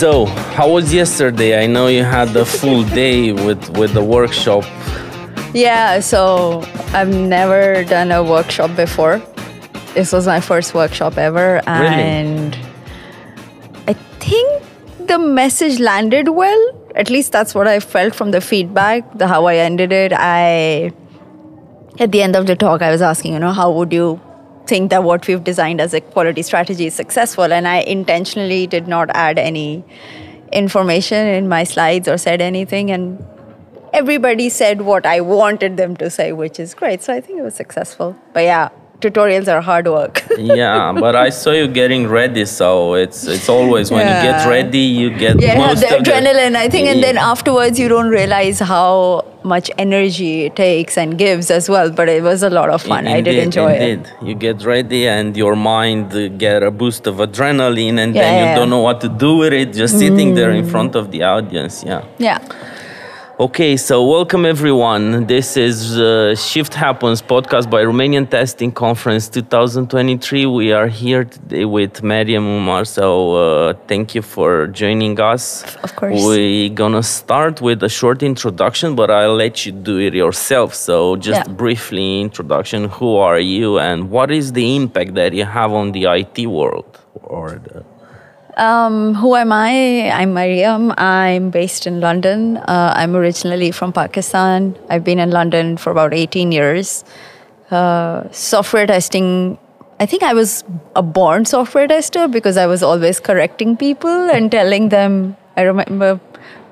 So, how was yesterday? I know you had the full day with with the workshop. Yeah, so I've never done a workshop before. This was my first workshop ever, and I think the message landed well. At least that's what I felt from the feedback. The how I ended it, I at the end of the talk, I was asking, you know, how would you think that what we've designed as a quality strategy is successful? And I intentionally did not add any information in my slides or said anything. And everybody said what I wanted them to say, which is great. So I think it was successful. But yeah, tutorials are hard work. yeah, but I saw you getting ready, so it's it's always when Yeah. you get ready, you get yeah, most the adrenaline, I think. And then afterwards, you don't realize how much energy it takes and gives as well. But it was a lot of fun. I did Indeed, enjoy it. You get ready and your mind get a boost of adrenaline, and then Yeah. you don't know what to do with it. Just sitting there in front of the audience. Yeah. Yeah. Okay, so welcome everyone. This is uh, Shift Happens podcast by Romanian Testing Conference 2023. We are here today with Maryam Umar. So uh, thank you for joining us. Of course. We're gonna start with a short introduction, but I'll let you do it yourself. So just Yeah. briefly introduction. Who are you, and what is the impact that you have on the IT world or the Um, who am I? I'm Maryam. I'm based in London. Uh, I'm originally from Pakistan. I've been in London for about 18 years. Uh, software testing, I think I was a born software tester because I was always correcting people and telling them. I remember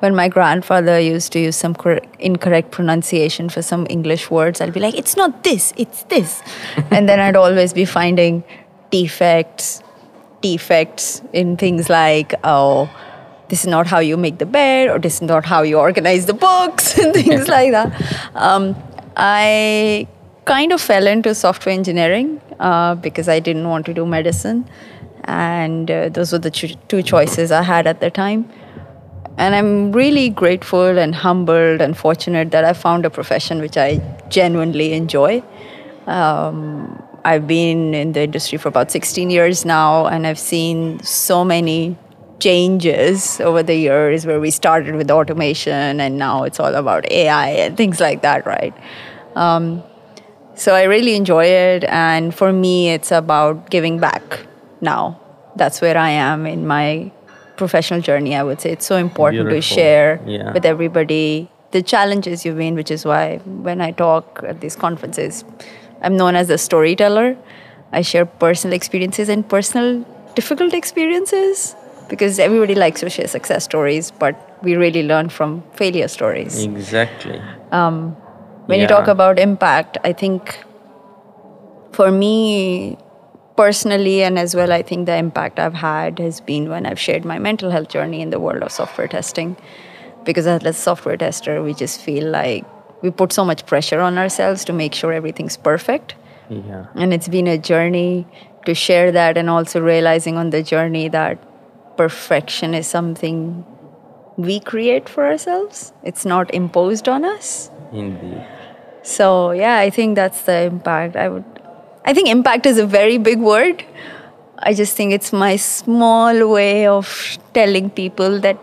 when my grandfather used to use some cor- incorrect pronunciation for some English words, I'd be like, it's not this, it's this. and then I'd always be finding defects, defects in things like, oh, this is not how you make the bed, or this is not how you organize the books, and things like that. Um, I kind of fell into software engineering uh, because I didn't want to do medicine. And uh, those were the ch- two choices I had at the time. And I'm really grateful and humbled and fortunate that I found a profession which I genuinely enjoy. Um, I've been in the industry for about 16 years now, and I've seen so many changes over the years where we started with automation and now it's all about AI and things like that, right? Um, so I really enjoy it, and for me, it's about giving back now. That's where I am in my professional journey, I would say. It's so important to share Yeah. with everybody the challenges you've been, which is why when I talk at these conferences, I'm known as a storyteller. I share personal experiences and personal difficult experiences because everybody likes to share success stories, but we really learn from failure stories. exactly? Um, when you talk about impact, I think for me personally and as well, I think the impact I've had has been when I've shared my mental health journey in the world of software testing. Because as a software tester, we just feel like we put so much pressure on ourselves to make sure everything's perfect. Yeah. And it's been a journey to share that and also realizing on the journey that perfection is something we create for ourselves. It's not imposed on us. Indeed. So yeah, I think that's the impact. I would I think impact is a very big word. I just think it's my small way of telling people that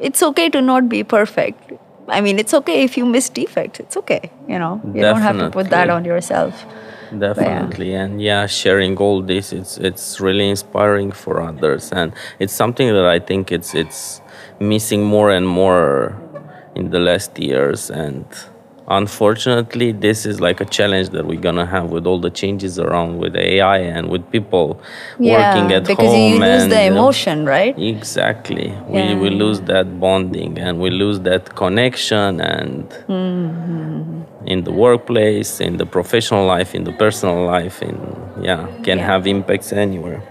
it's okay to not be perfect. I mean, it's okay if you miss defects. It's okay, you know. You don't have to put that on yourself. Definitely, and yeah, sharing all this, it's it's really inspiring for others, and it's something that I think it's it's missing more and more in the last years, and unfortunately, this is like a challenge that we're gonna have with all the changes around with AI and with people working at because home. you lose and, the uh, emotion, right? Exactly. We, we lose that bonding and we lose that connection and Mm-hmm. in the workplace, in the professional life, in the personal life, in yeah, can Yeah. have impacts anywhere.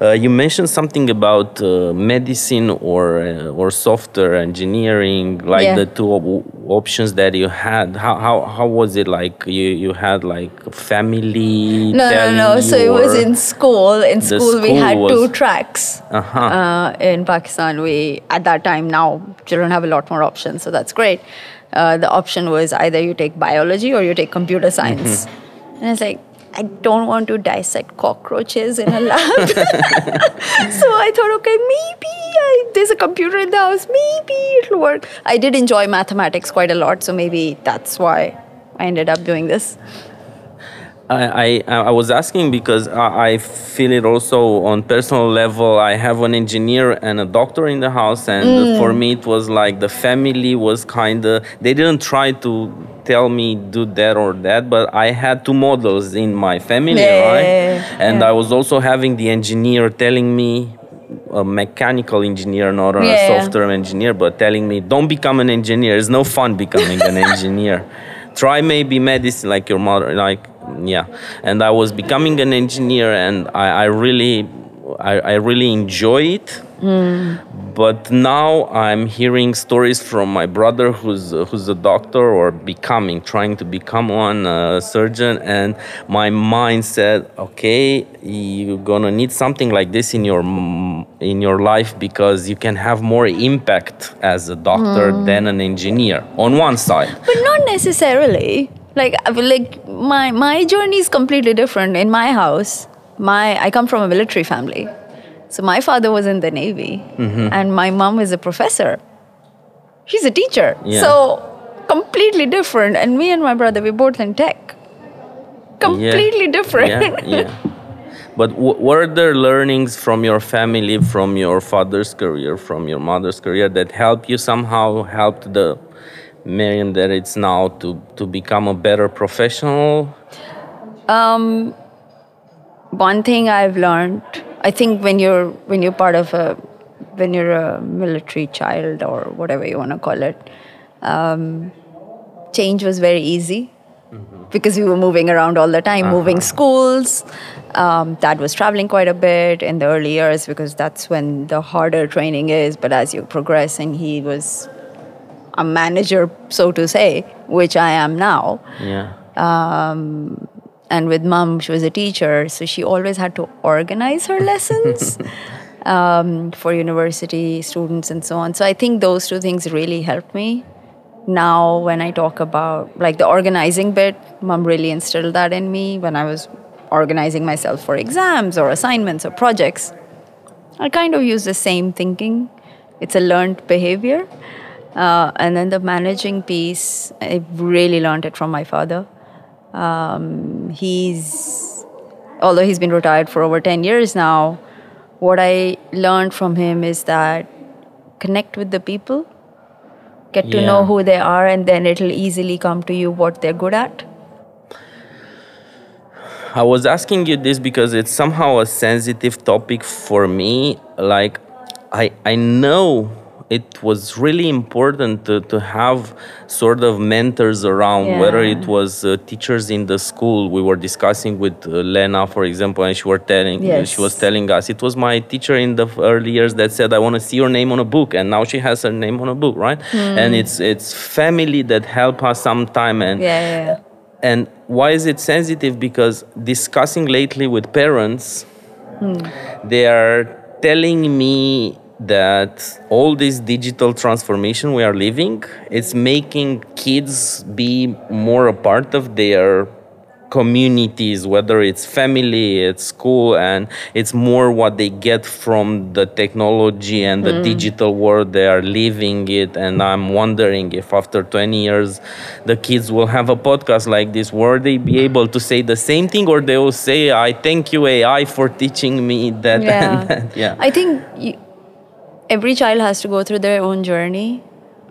Uh, you mentioned something about uh, medicine or uh, or software engineering, like Yeah. the two op- options that you had. How, how how was it like? You you had like family? No, no, no. So it was in school. In The school, we had was- two tracks. Uh-huh. Uh, in Pakistan, we at that time now children have a lot more options, so that's great. Uh, the option was either you take biology or you take computer science, Mm-hmm. and it's like I don't want to dissect cockroaches in a lab. so I thought, okay, maybe I, there's a computer in the house. Maybe it'll work. I did enjoy mathematics quite a lot, so maybe that's why I ended up doing this. I, I, I was asking because I, I feel it also on personal level. I have an engineer and a doctor in the house, and mm. for me it was like the family was kind of. They didn't try to tell me do that or that, but I had two models in my family, Yeah, right? And yeah. I was also having the engineer telling me. A mechanical engineer, not a yeah. software engineer, but telling me, "Don't become an engineer. It's no fun becoming an engineer. Try maybe medicine, like your mother, like yeah." And I was becoming an engineer, and I, I really, I, I really enjoy it. But now I'm hearing stories from my brother, who's uh, who's a doctor or becoming, trying to become one uh, surgeon, and my mind said, "Okay, you're gonna need something like this in your mm, in your life because you can have more impact as a doctor hmm. than an engineer." On one side, But not necessarily. Like, like my my journey is completely different. In my house, my I come from a military family, so my father was in the navy, Mm-hmm. and my mom is a professor. She's a teacher, Yeah. so completely different. And me and my brother, we both in tech. Completely different. Yeah, yeah. But w- were there learnings from your family, from your father's career, from your mother's career that helped you somehow, helped the Miriam that it's now to, to become a better professional? one thing I've learned, I think when you're when you're part of a when you're a military child or whatever you want to call it, um, change was very easy because we were moving around all the time, moving schools. Um, Dad was traveling quite a bit in the early years because that's when the harder training is. But as you progress, and he was a manager, so to say, which I am now Yeah. And with mom she was a teacher so she always had to organize her lessons um, for university students and so on. So i think those two things really helped me. Now when i talk about like the organizing bit mom really instilled that in me when i was organizing myself for exams or assignments or projects. I kind of use the same thinking. It's a learned behavior. Uh, and then the managing piece i really learned it from my father Um, he's although he's been retired for over 10 years now what i learned from him is that connect with the people get to know who they are and then it'll easily come to you what they're good at I was asking you this because it's somehow a sensitive topic for me. Like, I I know it was really important to, to have sort of mentors around, whether it was uh, teachers in the school. We were discussing with uh, Lena, for example, and she were telling she was telling us it was my teacher in the early years that said, "I want to see your name on a book," and now she has her name on a book, right? And it's it's family that help us sometime, and yeah yeah, yeah. and why is it sensitive? Because discussing lately with parents, they are telling me that all this digital transformation we are living, it's making kids be more a part of their communities, whether it's family, it's school, and it's more what they get from the technology and the mm-hmm. digital world they are living it. And I'm wondering if after 20 years, the kids will have a podcast like this, where they be able to say the same thing, or they will say, "I thank you AI for teaching me that." Yeah. and that. yeah. I think every child has to go through their own journey.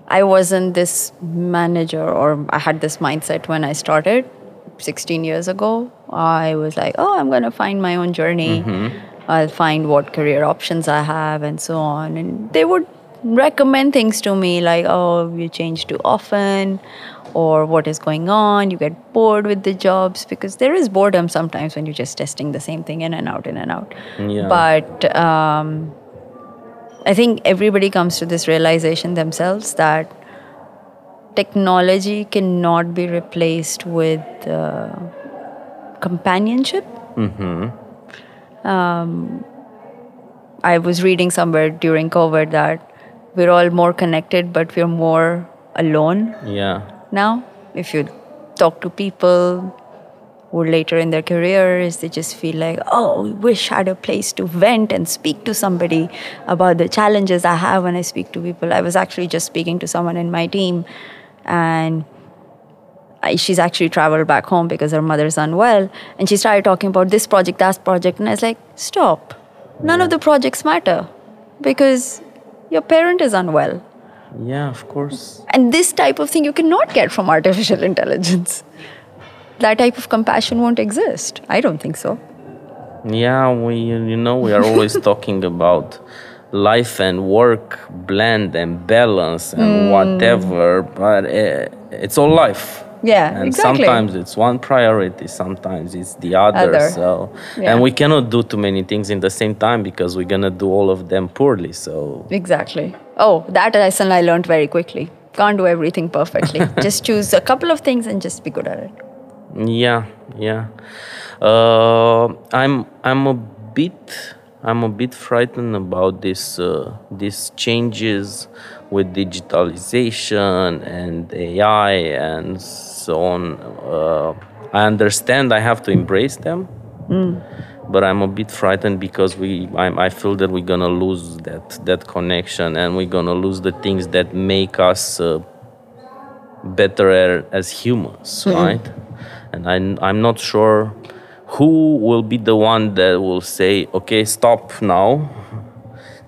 I wasn't this manager, or I had this mindset when I started 16 years ago. I was like, oh, I'm going to find my own journey. I'll find what career options I have, and so on. And they would recommend things to me like, oh, you change too often, or what is going on. You get bored with the jobs because there is boredom sometimes when you're just testing the same thing in and out, in and out. Yeah. But um, I think everybody comes to this realization themselves that technology cannot be replaced with uh, companionship. Um, I was reading somewhere during COVID that we're all more connected, but we're more alone yeah. now. If you talk to people, or later in their careers, they just feel like, oh, wish I had a place to vent and speak to somebody about the challenges I have when I speak to people. I was actually just speaking to someone in my team, and I, she's actually traveled back home because her mother's unwell, and she started talking about this project, that project, and I was like, stop. None of the projects matter because your parent is unwell. Yeah, of course. And this type of thing you cannot get from artificial intelligence that type of compassion won't exist. I don't think so. Yeah, we you know we are always talking about life and work blend and balance and mm. whatever, but it, it's all life. Yeah, and exactly. sometimes it's one priority, sometimes it's the other. other. So, yeah. and we cannot do too many things in the same time because we're gonna do all of them poorly. So exactly. Oh, that lesson I learned very quickly. Can't do everything perfectly. just choose a couple of things and just be good at it. Yeah, yeah. Uh, I'm I'm a bit I'm a bit frightened about this uh, these changes with digitalization and AI and so on. Uh, I understand I have to embrace them, mm. but I'm a bit frightened because we I, I feel that we're gonna lose that that connection and we're gonna lose the things that make us uh, better as humans, mm-hmm. right? And I'm, I'm not sure who will be the one that will say okay stop now.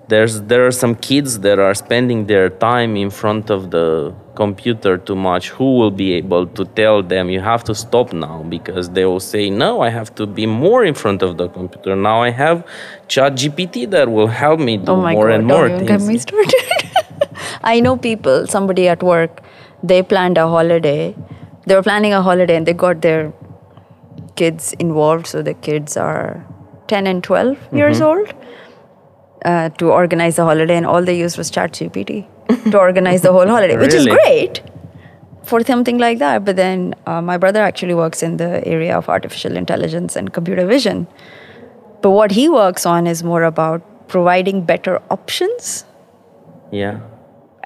There's there are some kids that are spending their time in front of the computer too much. Who will be able to tell them you have to stop now because they will say no i have to be more in front of the computer. Now i have chat gpt that will help me do oh more God, and more oh, don't things. get me started. I know people somebody at work they planned a holiday they were planning a holiday and they got their kids involved. So the kids are 10 and 12 mm-hmm. years old uh, to organize the holiday, and all they used was ChatGPT to organize the whole holiday, which is great for something like that. But then uh, my brother actually works in the area of artificial intelligence and computer vision. But what he works on is more about providing better options. Yeah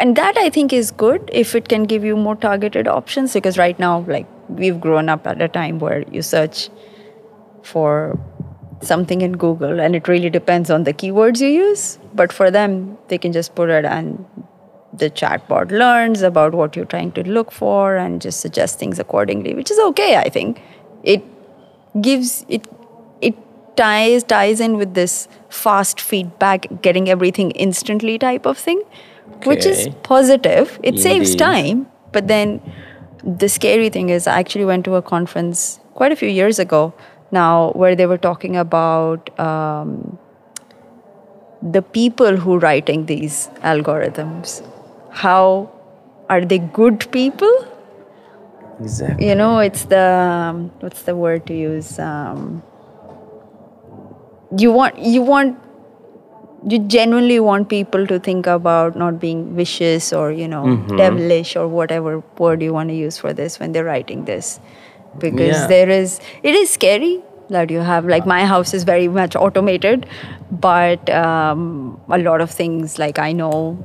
and that i think is good if it can give you more targeted options because right now like we've grown up at a time where you search for something in google and it really depends on the keywords you use. But for them they can just put it and the chatbot learns about what you're trying to look for and just suggest things accordingly which is okay i think. It gives it it ties ties in with this fast feedback getting everything instantly type of thing okay. which is positive. It Indeed. saves time. But then the scary thing is, I actually went to a conference quite a few years ago now where they were talking about um, the people who are writing these algorithms. How are they good people? Exactly. You know, it's the um, what's the word to use? Um, you want you want you genuinely want people to think about not being vicious or you know mm-hmm. devilish or whatever word you want to use for this when they're writing this because yeah. there is it is scary that you have like my house is very much automated but um, a lot of things like i know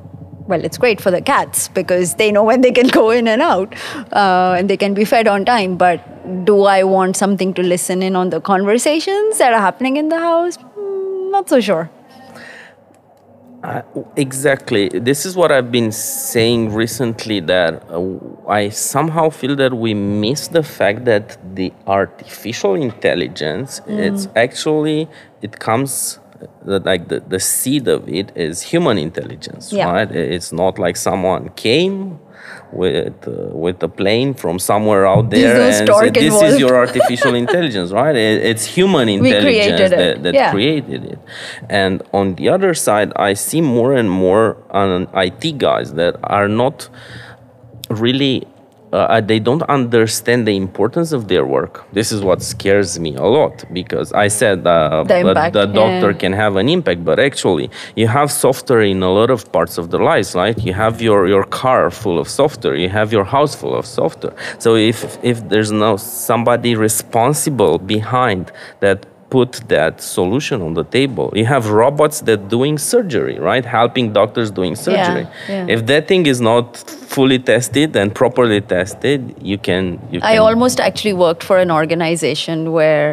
well it's great for the cats because they know when they can go in and out uh, and they can be fed on time but do i want something to listen in on the conversations that are happening in the house mm, not so sure uh, exactly. This is what I've been saying recently that uh, I somehow feel that we miss the fact that the artificial intelligence mm. it's actually it comes uh, like the, the seed of it is human intelligence, yeah. right? It's not like someone came with uh, with a plane from somewhere out there and said, this is your artificial intelligence right? It, it's human intelligence that, that yeah. created it. And on the other side i see more and more on it guys that are not really uh, they don't understand the importance of their work. This is what scares me a lot because I said uh, the, impact, the doctor yeah. can have an impact, but actually, you have software in a lot of parts of the lives, right? You have your, your car full of software, you have your house full of software. So if if there's no somebody responsible behind that put that solution on the table. You have robots that doing surgery, right? Helping doctors doing surgery. yeah. If that thing is not fully tested and properly tested, you can. You I can almost actually worked for an organization where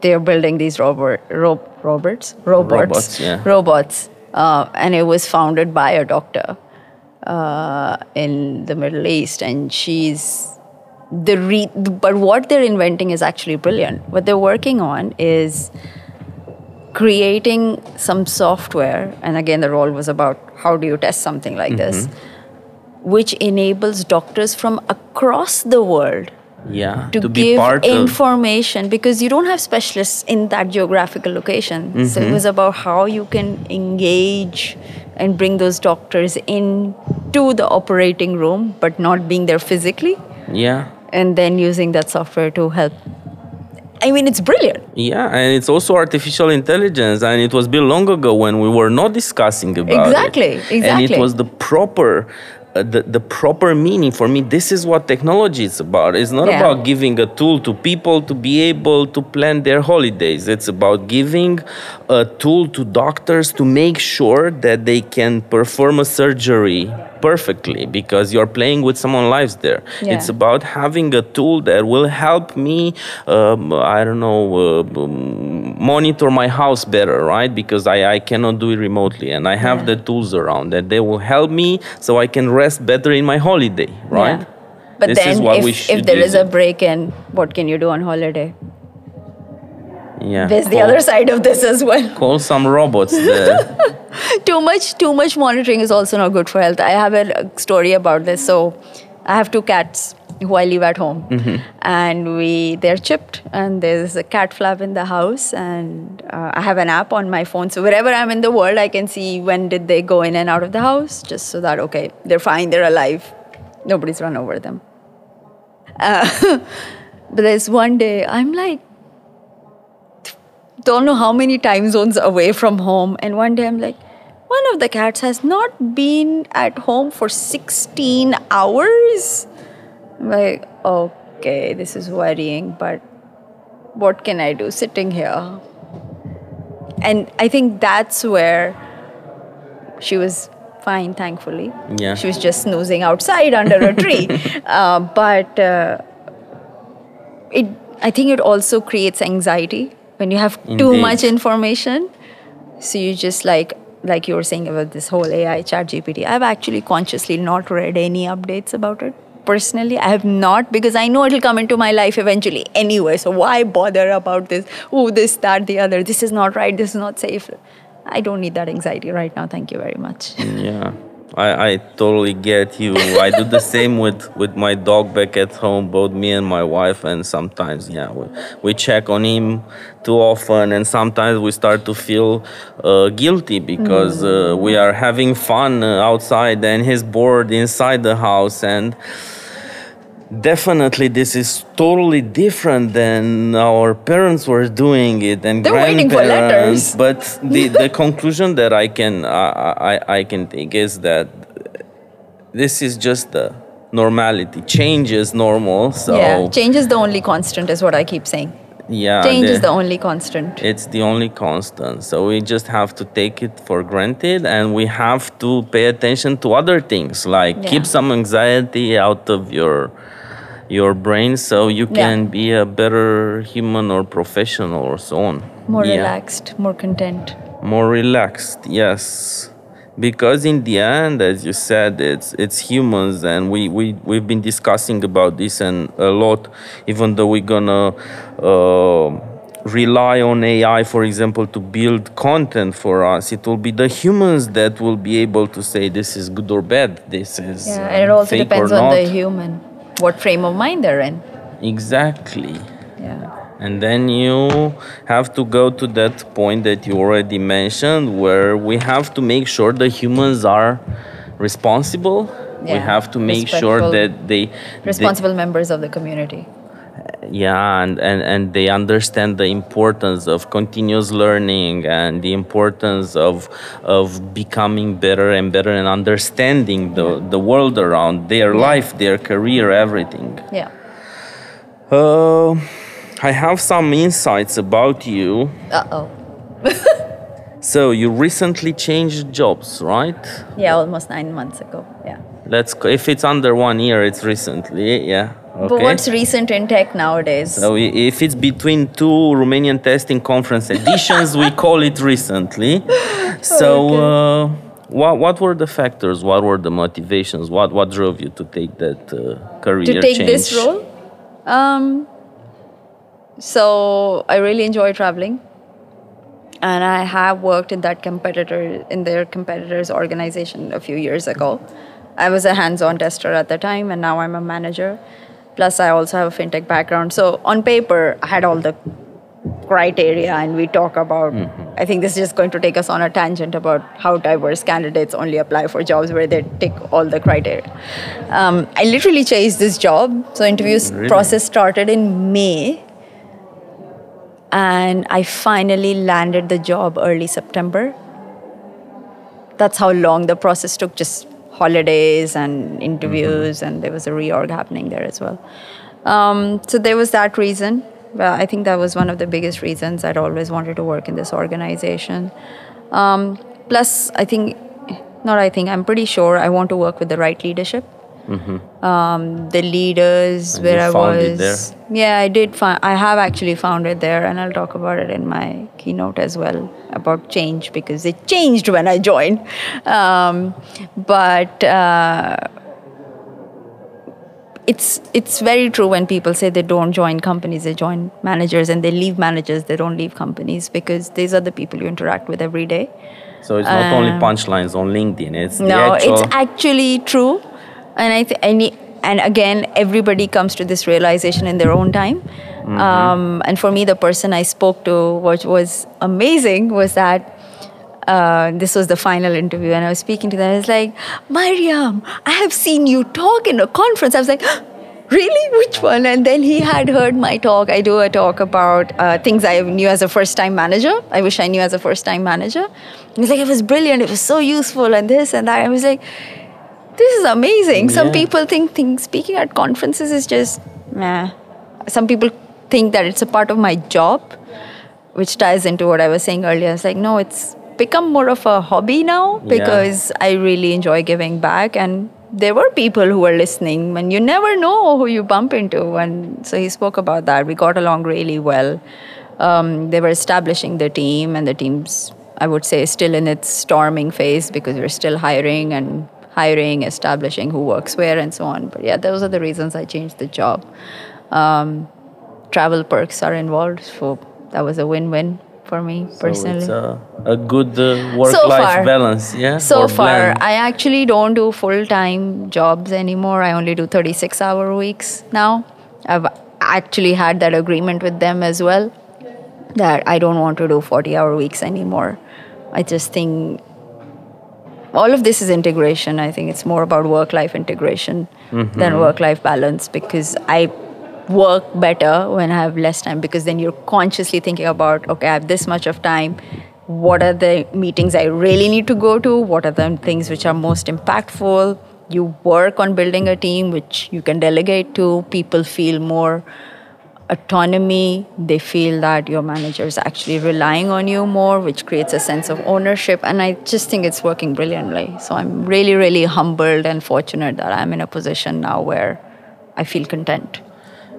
they're building these robot, ro- robots, robots, Robots, yeah. robots, uh, and it was founded by a doctor uh, in the Middle East, and she's the re- but what they're inventing is actually brilliant. What they're working on is creating some software, and again, the role was about how do you test something like this, which enables doctors from across the world yeah to, be give part of. information because you don't have specialists in that geographical location. So Mm-hmm. it was about how you can engage and bring those doctors in to the operating room, but not being there physically, Yeah. And then using that software to help. I mean, it's brilliant. Yeah, and it's also artificial intelligence, and it was built long ago when we were not discussing about Exactly, it. And exactly. it was the proper, uh, the, the proper meaning for me. This is what technology is about. It's not Yeah. about giving a tool to people to be able to plan their holidays. It's about giving a tool to doctors to make sure that they can perform a surgery perfectly because you're playing with someone's lives there. Yeah. It's about having a tool that will help me um, i don't know uh, um, monitor my house better right because i, I cannot do it remotely and i have Yeah. the tools around that they will help me so i can rest better in my holiday right Yeah. But This is then, what if, if there is a break in, what can you do on holiday? Yeah. There's the other side of this as well. call some robots there. Too much too much monitoring is also not good for health. I have a, story about this. So i have two cats who i leave at home. And we they're chipped and there's a cat flap in the house and uh, i have an app on my phone. So wherever i'm in the world i can see when did they go in and out of the house just so that okay they're fine they're alive. Nobody's run over them. Uh, but there's one day i'm like don't know how many time zones away from home. And one day I'm like, one of the cats has not been at home for 16 hours. I'm like, okay, this is worrying, but what can I do sitting here? And I think that's where she was fine, thankfully. Yeah. She was just snoozing outside under a tree. uh, but uh, it i think it also creates anxiety when you have too much information so you just like like you were saying about this whole ai chat gpt i've actually consciously not read any updates about it. Personally i have not because i know it'll come into my life eventually anyway. So why bother about this? Oh this that the other. This is not right. This is not safe. I don't need that anxiety right now. Thank you very much. Yeah, I, I totally get you. I do the same with, with my dog back at home, both me and my wife, and sometimes, yeah, we, we check on him too often, and sometimes we start to feel uh, guilty because uh, we are having fun uh, outside and he's bored inside the house, and definitely this is totally different than our parents were doing it and They're waiting for grandparents. letters. but the, the conclusion that i can I, I, I can take is that this is just the normality change is normal so yeah change is the only constant is what i keep saying yeah change is the- the only constant it's the only constant so we just have to take it for granted and we have to pay attention to other things like Yeah. keep some anxiety out of your your brain so you Yeah. can be a better human or professional or so on. More Yeah. relaxed more content. More relaxed yes. Because in the end as you said it's it's humans and we we we've been discussing about this and a lot even though we're gonna uh, rely on ai for example to build content for us it will be the humans that will be able to say this is good or bad this is yeah and it also depends on the human what frame of mind they're in exactly yeah And then you have to go to that point that you already mentioned where we have to make sure the humans are responsible. Yeah. We have to make sure that they, they responsible members of the community yeah and, and and they understand the importance of continuous learning and the importance of of becoming better and better and understanding the the world around their life their career everything yeah uh, I have some insights about you. Uh oh. So you recently changed jobs, right? Yeah, almost nine months ago. Yeah. Let's. If it's under one year, it's recently. Yeah. Okay. But what's recent in tech nowadays? so if it's between two Romanian testing conference editions, we call it recently. So, uh, what what were the factors? What were the motivations? What what drove you to take that uh, career to take change? this role? Um, so I really enjoy traveling, and I have worked in that competitor in their competitors organization a few years ago. I was a hands-on tester at the time, and now I'm a manager. Plus, I also have a fintech background. So on paper, I had all the criteria, and we talk about. I think this is just going to take us on a tangent about how diverse candidates only apply for jobs where they tick all the criteria. Um, I literally chased this job. So interviews Really? process started in May, and I finally landed the job early September. That's how long the process took. Just holidays and interviews, and there was a reorg happening there as well. Um, so there was that reason. Well, I think that was one of the biggest reasons I'd always wanted to work in this organization. Um, plus, I think, not I think, I'm pretty sure I want to work with the right leadership. Um, the leaders And where you I was. Yeah, I did find. I have actually found it there, and I'll talk about it in my keynote as well about change because it changed when I joined. Um, but uh, it's it's very true when people say they don't join companies, they join managers, and they leave managers, they don't leave companies because these are the people you interact with every day. So it's not only punchlines on LinkedIn. It's Um, No, actual. it's actually true, and I th- and, and again, everybody comes to this realization in their own time. Um, and for me, the person I spoke to, what was amazing, was that uh, this was the final interview, and I was speaking to them. It's like, Maryam, I have seen you talk in a conference. I was like. Really? Which one? And then he had heard my talk. I do a talk about uh, things I knew as a first time manager. I wish I knew as a first time manager. He was like, it was brilliant. It was so useful, and this and that. I was like, this is amazing. Some Yeah. people think, think speaking at conferences is just, meh. Some people think that it's a part of my job, which ties into what I was saying earlier. It's like, no, it's become more of a hobby now Yeah. because I really enjoy giving back. And there were people who were listening, and you never know who you bump into. And so he spoke about that. We got along really well. Um, they were establishing the team, and the team's, I would say, still in its storming phase because we're still hiring and hiring, establishing who works where, and so on. But yeah, those are the reasons I changed the job. Um, travel perks are involved, so that was a win-win for me personally. So it's a, a good uh, work-life far. balance, yeah. So far. I actually don't do full time jobs anymore. I only do 36 hour weeks now. I've actually had that agreement with them as well that I don't want to do 40 hour weeks anymore. I just think all of this is integration. I think it's more about work life integration mm-hmm. than work life balance because I work better when I have less time because then you're consciously thinking about, okay, I have this much of time. What are the meetings I really need to go to? What are the things which are most impactful? You work on building a team which you can delegate to. People feel more autonomy. They feel that your manager is actually relying on you more, which creates a sense of ownership. And I just think it's working brilliantly. So I'm really, really humbled and fortunate that I'm in a position now where I feel content.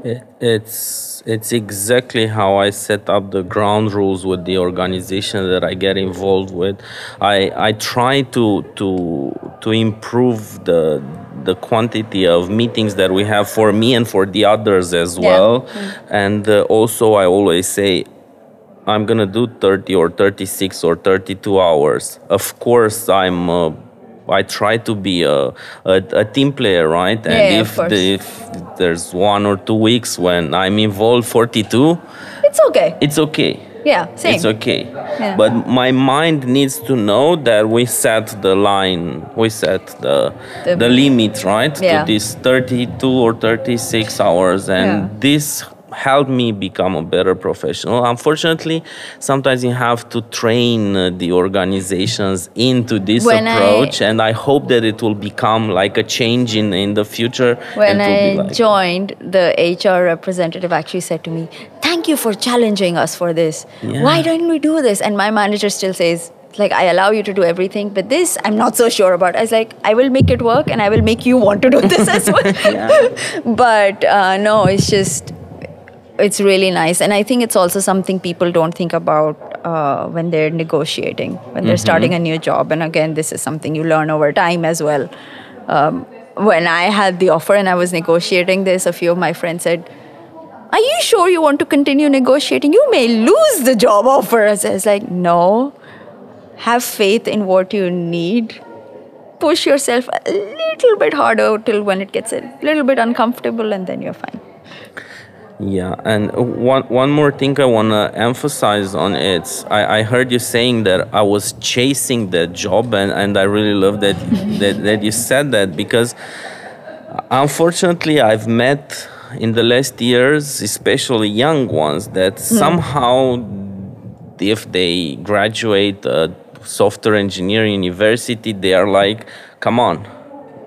It, it's it's exactly how I set up the ground rules with the organization that I get involved with. I I try to to to improve the the quantity of meetings that we have for me and for the others as Yeah. well. And uh, also I always say I'm gonna do 30 or 36 or 32 hours. Of course, I'm. Uh, I try to be a, a, a team player, right? And Yeah, if the, if there's one or two weeks when I'm involved 42, It's okay. it's okay. Yeah, same. It's okay. Yeah. But my mind needs to know that we set the line, we set the The- the, limit, right? Yeah. To this 32 or 36 hours. And Yeah. this helped me become a better professional. Unfortunately, sometimes you have to train uh, the organizations into this When I- approach. and I hope that it will become like a change in, in the future. When I like- joined, the HR representative actually said to me, Thank you for challenging us for this. Yeah. Why don't we do this? And my manager still says, like, I allow you to do everything, but this I'm not so sure about. I was like, I will make it work and I will make you want to do this as well. but uh, no, it's just, it's really nice. And I think it's also something people don't think about uh, when they're negotiating, when they're starting a new job. And again, this is something you learn over time as well. Um, when I had the offer and I was negotiating this, a few of my friends said, Are you sure you want to continue negotiating? You may lose the job offer. I was like, No. Have faith in what you need. Push yourself a little bit harder till when it gets a little bit uncomfortable, and then you're fine. Yeah, and one one more thing I wanna emphasize on it. I, I heard you saying that I was chasing that job, and, and I really love that, that that you said that because unfortunately I've met in the last years, especially young ones, that hmm. somehow if they graduate a software engineering university, they are like, come on,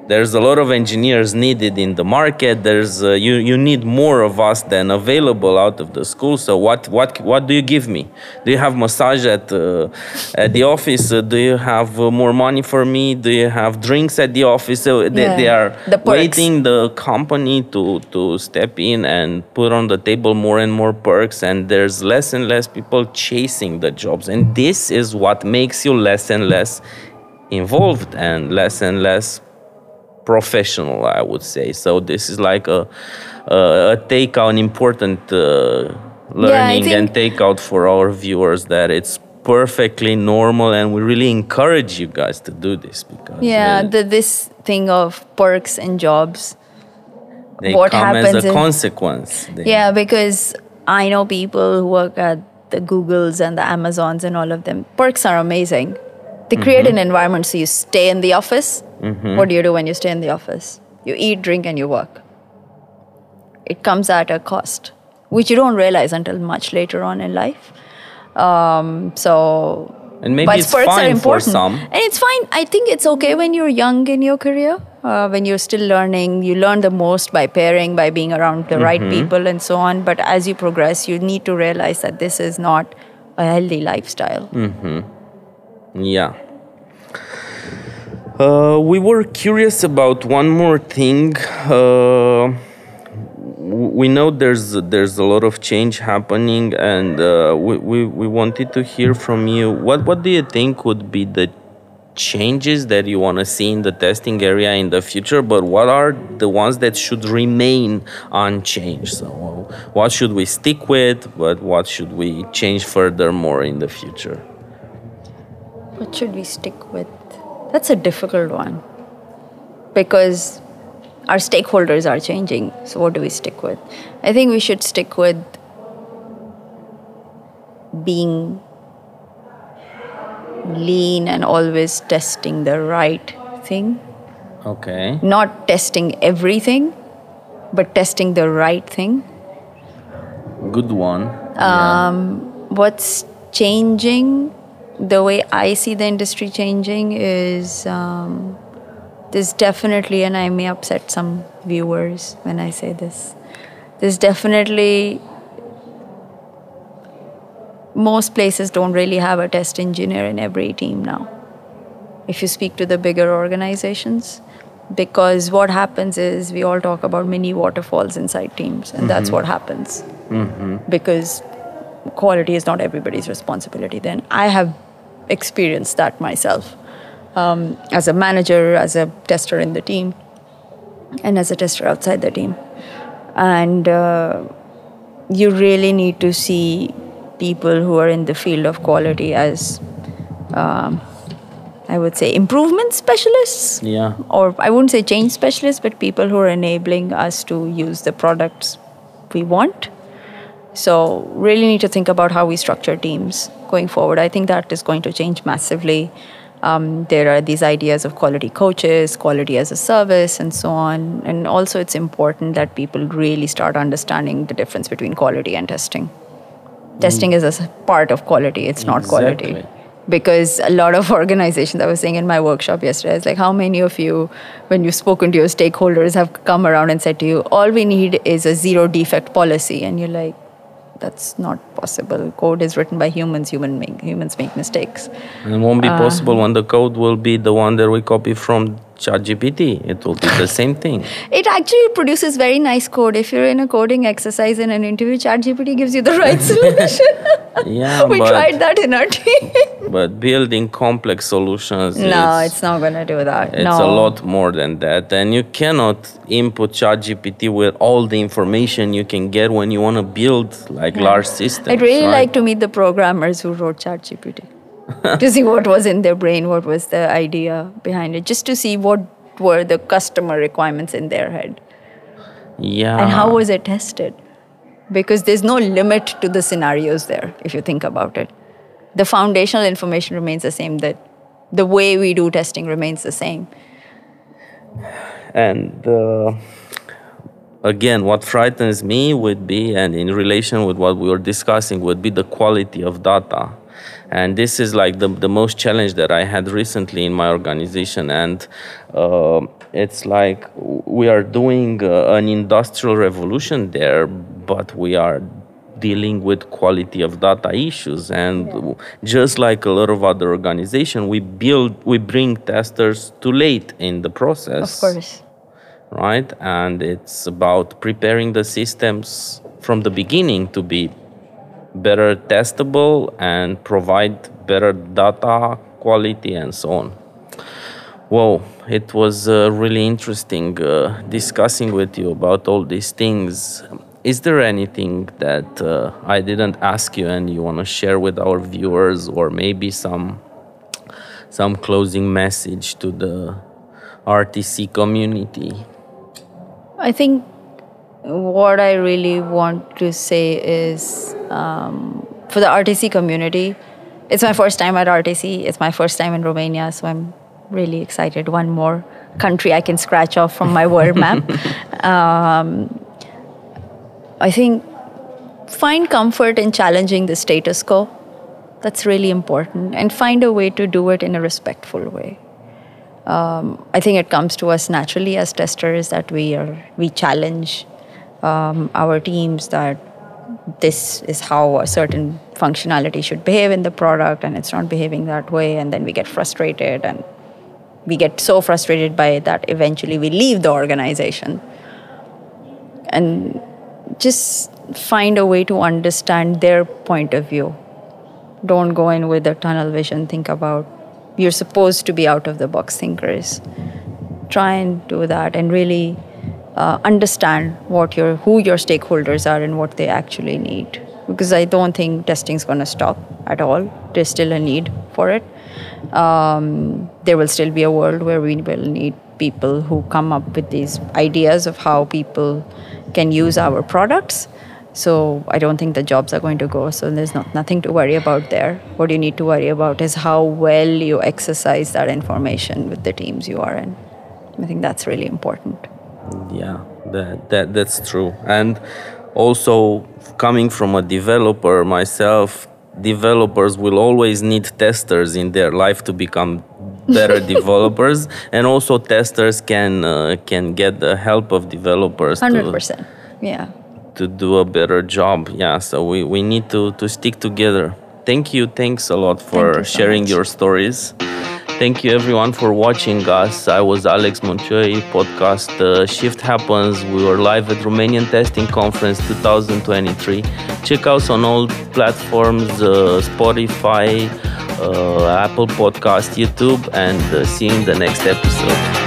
there's a lot of engineers needed in the market. There's uh, you you need more of us than available out of the school. So what what what do you give me? Do you have massage at uh, at the office? Uh, do you have uh, more money for me? Do you have drinks at the office? So they, Yeah. they are The waiting the company to to step in and put on the table more and more perks. And there's less and less people chasing the jobs. And this is what makes you less and less involved and less and less professional i would say so this is like a a, a take out an important uh, learning and take out for our viewers that it's perfectly normal and we really encourage you guys to do this because Yeah, uh, the, this thing of perks and jobs. they what come as a consequence They- Yeah, because I know people who work at the Googles and the Amazons and all of them. Perks are amazing. They create an environment so you stay in the office. What do you do when you stay in the office? You eat, drink, and you work. It comes at a cost, which you don't realize until much later on in life. Um, so and maybe but it's perks are fine for important. some And it's fine. I think it's okay when you're young in your career, uh, when you're still learning. You learn the most by pairing, by being around the right Mm-hmm. people, and so on. But as you progress, you need to realize that this is not a healthy lifestyle. Mm-hmm. Yeah. Uh, we were curious about one more thing. Uh, we know there's there's a lot of change happening, and uh, we, we we wanted to hear from you. What what do you think would be the changes that you want to see in the testing area in the future? But what are the ones that should remain unchanged? So, what should we stick with? But what should we change furthermore in the future? What should we stick with? That's a difficult one because our stakeholders are changing. So, what do we stick with? I think we should stick with being lean and always testing the right thing, Okay. not testing everything, but testing the right thing. Good one. Um, what's changing the way i see the industry changing is um, there's definitely and i may upset some viewers when i say this there's definitely most places don't really have a test engineer in every team now if you speak to the bigger organizations because what happens is we all talk about mini waterfalls inside teams and that's what happens. Because quality is not everybody's responsibility then. I have experienced that myself um, as a manager as a tester in the team and as a tester outside the team and uh, you really need to see people who are in the field of quality as um, i would say improvement specialists Yeah. or I wouldn't say change specialists, but people who are enabling us to use the products we want. So, really need to think about how we structure teams going forward. I think that is going to change massively. Um, there are these ideas of quality coaches, quality as a service, and so on. And also, it's important that people really start understanding the difference between quality and testing. Testing is a part of quality, it's not quality because a lot of organizations i was saying in my workshop yesterday it's like how many of you when you've spoken to your stakeholders have come around and said to you all we need is a zero defect policy and you're like that's not possible. Code is written by humans. Human make, humans make mistakes. And it won't be uh, possible when the code will be the one that we copy from ChatGPT. It will be the same thing. It actually produces very nice code. If you're in a coding exercise in an interview, ChatGPT gives you the right solution. Yeah, we tried that in our team. But building complex solutions no, is, it's not going to do that. it's no. a lot more than that. And you cannot input ChatGPT with all the information you can get when you want to build like large systems. I'd really right? like to meet the programmers who wrote ChatGPT to see what was in their brain, what was the idea behind it, just to see what were the customer requirements in their head Yeah. and how was it tested. Because there's no limit to the scenarios there, if you think about it. The foundational information remains the same, that the way we do testing remains the same. And uh, again, what frightens me would be, and in relation with what we were discussing, would be the quality of data. And this is like the, the most challenge that I had recently in my organization. And uh, it's like we are doing uh, an industrial revolution there, but we are dealing with quality of data issues and just like a lot of other organizations we build we bring testers too late in the process Of course. right? And it's about preparing the systems from the beginning to be better testable and provide better data quality and so on. Whoa, it was uh, really interesting uh, discussing with you about all these things. Is there anything that uh, I didn't ask you and you want to share with our viewers, or maybe some some closing message to the RTC community? I think what I really want to say is um, for the RTC community, it's my first time at RTC. It's my first time in Romania, so I'm really excited. One more country I can scratch off from my world map. Um, I think find comfort in challenging the status quo. That's really important, and find a way to do it in a respectful way. Um, I think it comes to us naturally as testers that we are we challenge um, our teams that this is how a certain functionality should behave in the product, and it's not behaving that way, and then we get frustrated and we get so frustrated by it that eventually we leave the organization and just find a way to understand their point of view. Don't go in with a tunnel vision. Think about you're supposed to be out of the box thinkers. Try and do that and really uh, understand what your who your stakeholders are and what they actually need. Because I don't think testing is going to stop at all. There's still a need for it. Um, there will still be a world where we will need people who come up with these ideas of how people can use our products. So I don't think the jobs are going to go. So there's not nothing to worry about there. What you need to worry about is how well you exercise that information with the teams you are in. I think that's really important. Yeah, that, that that's true. And also coming from a developer myself, developers will always need testers in their life to become better developers and also testers can uh, can get the help of developers to, 100%. Yeah. to do a better job yeah so we, we need to to stick together thank you thanks a lot for you so sharing much. your stories thank you everyone for watching us i was alex Mocioi, podcast uh, shift happens we were live at romanian testing conference 2023 check us on all platforms uh, spotify apple podcast youtube and uh, see you in the next episode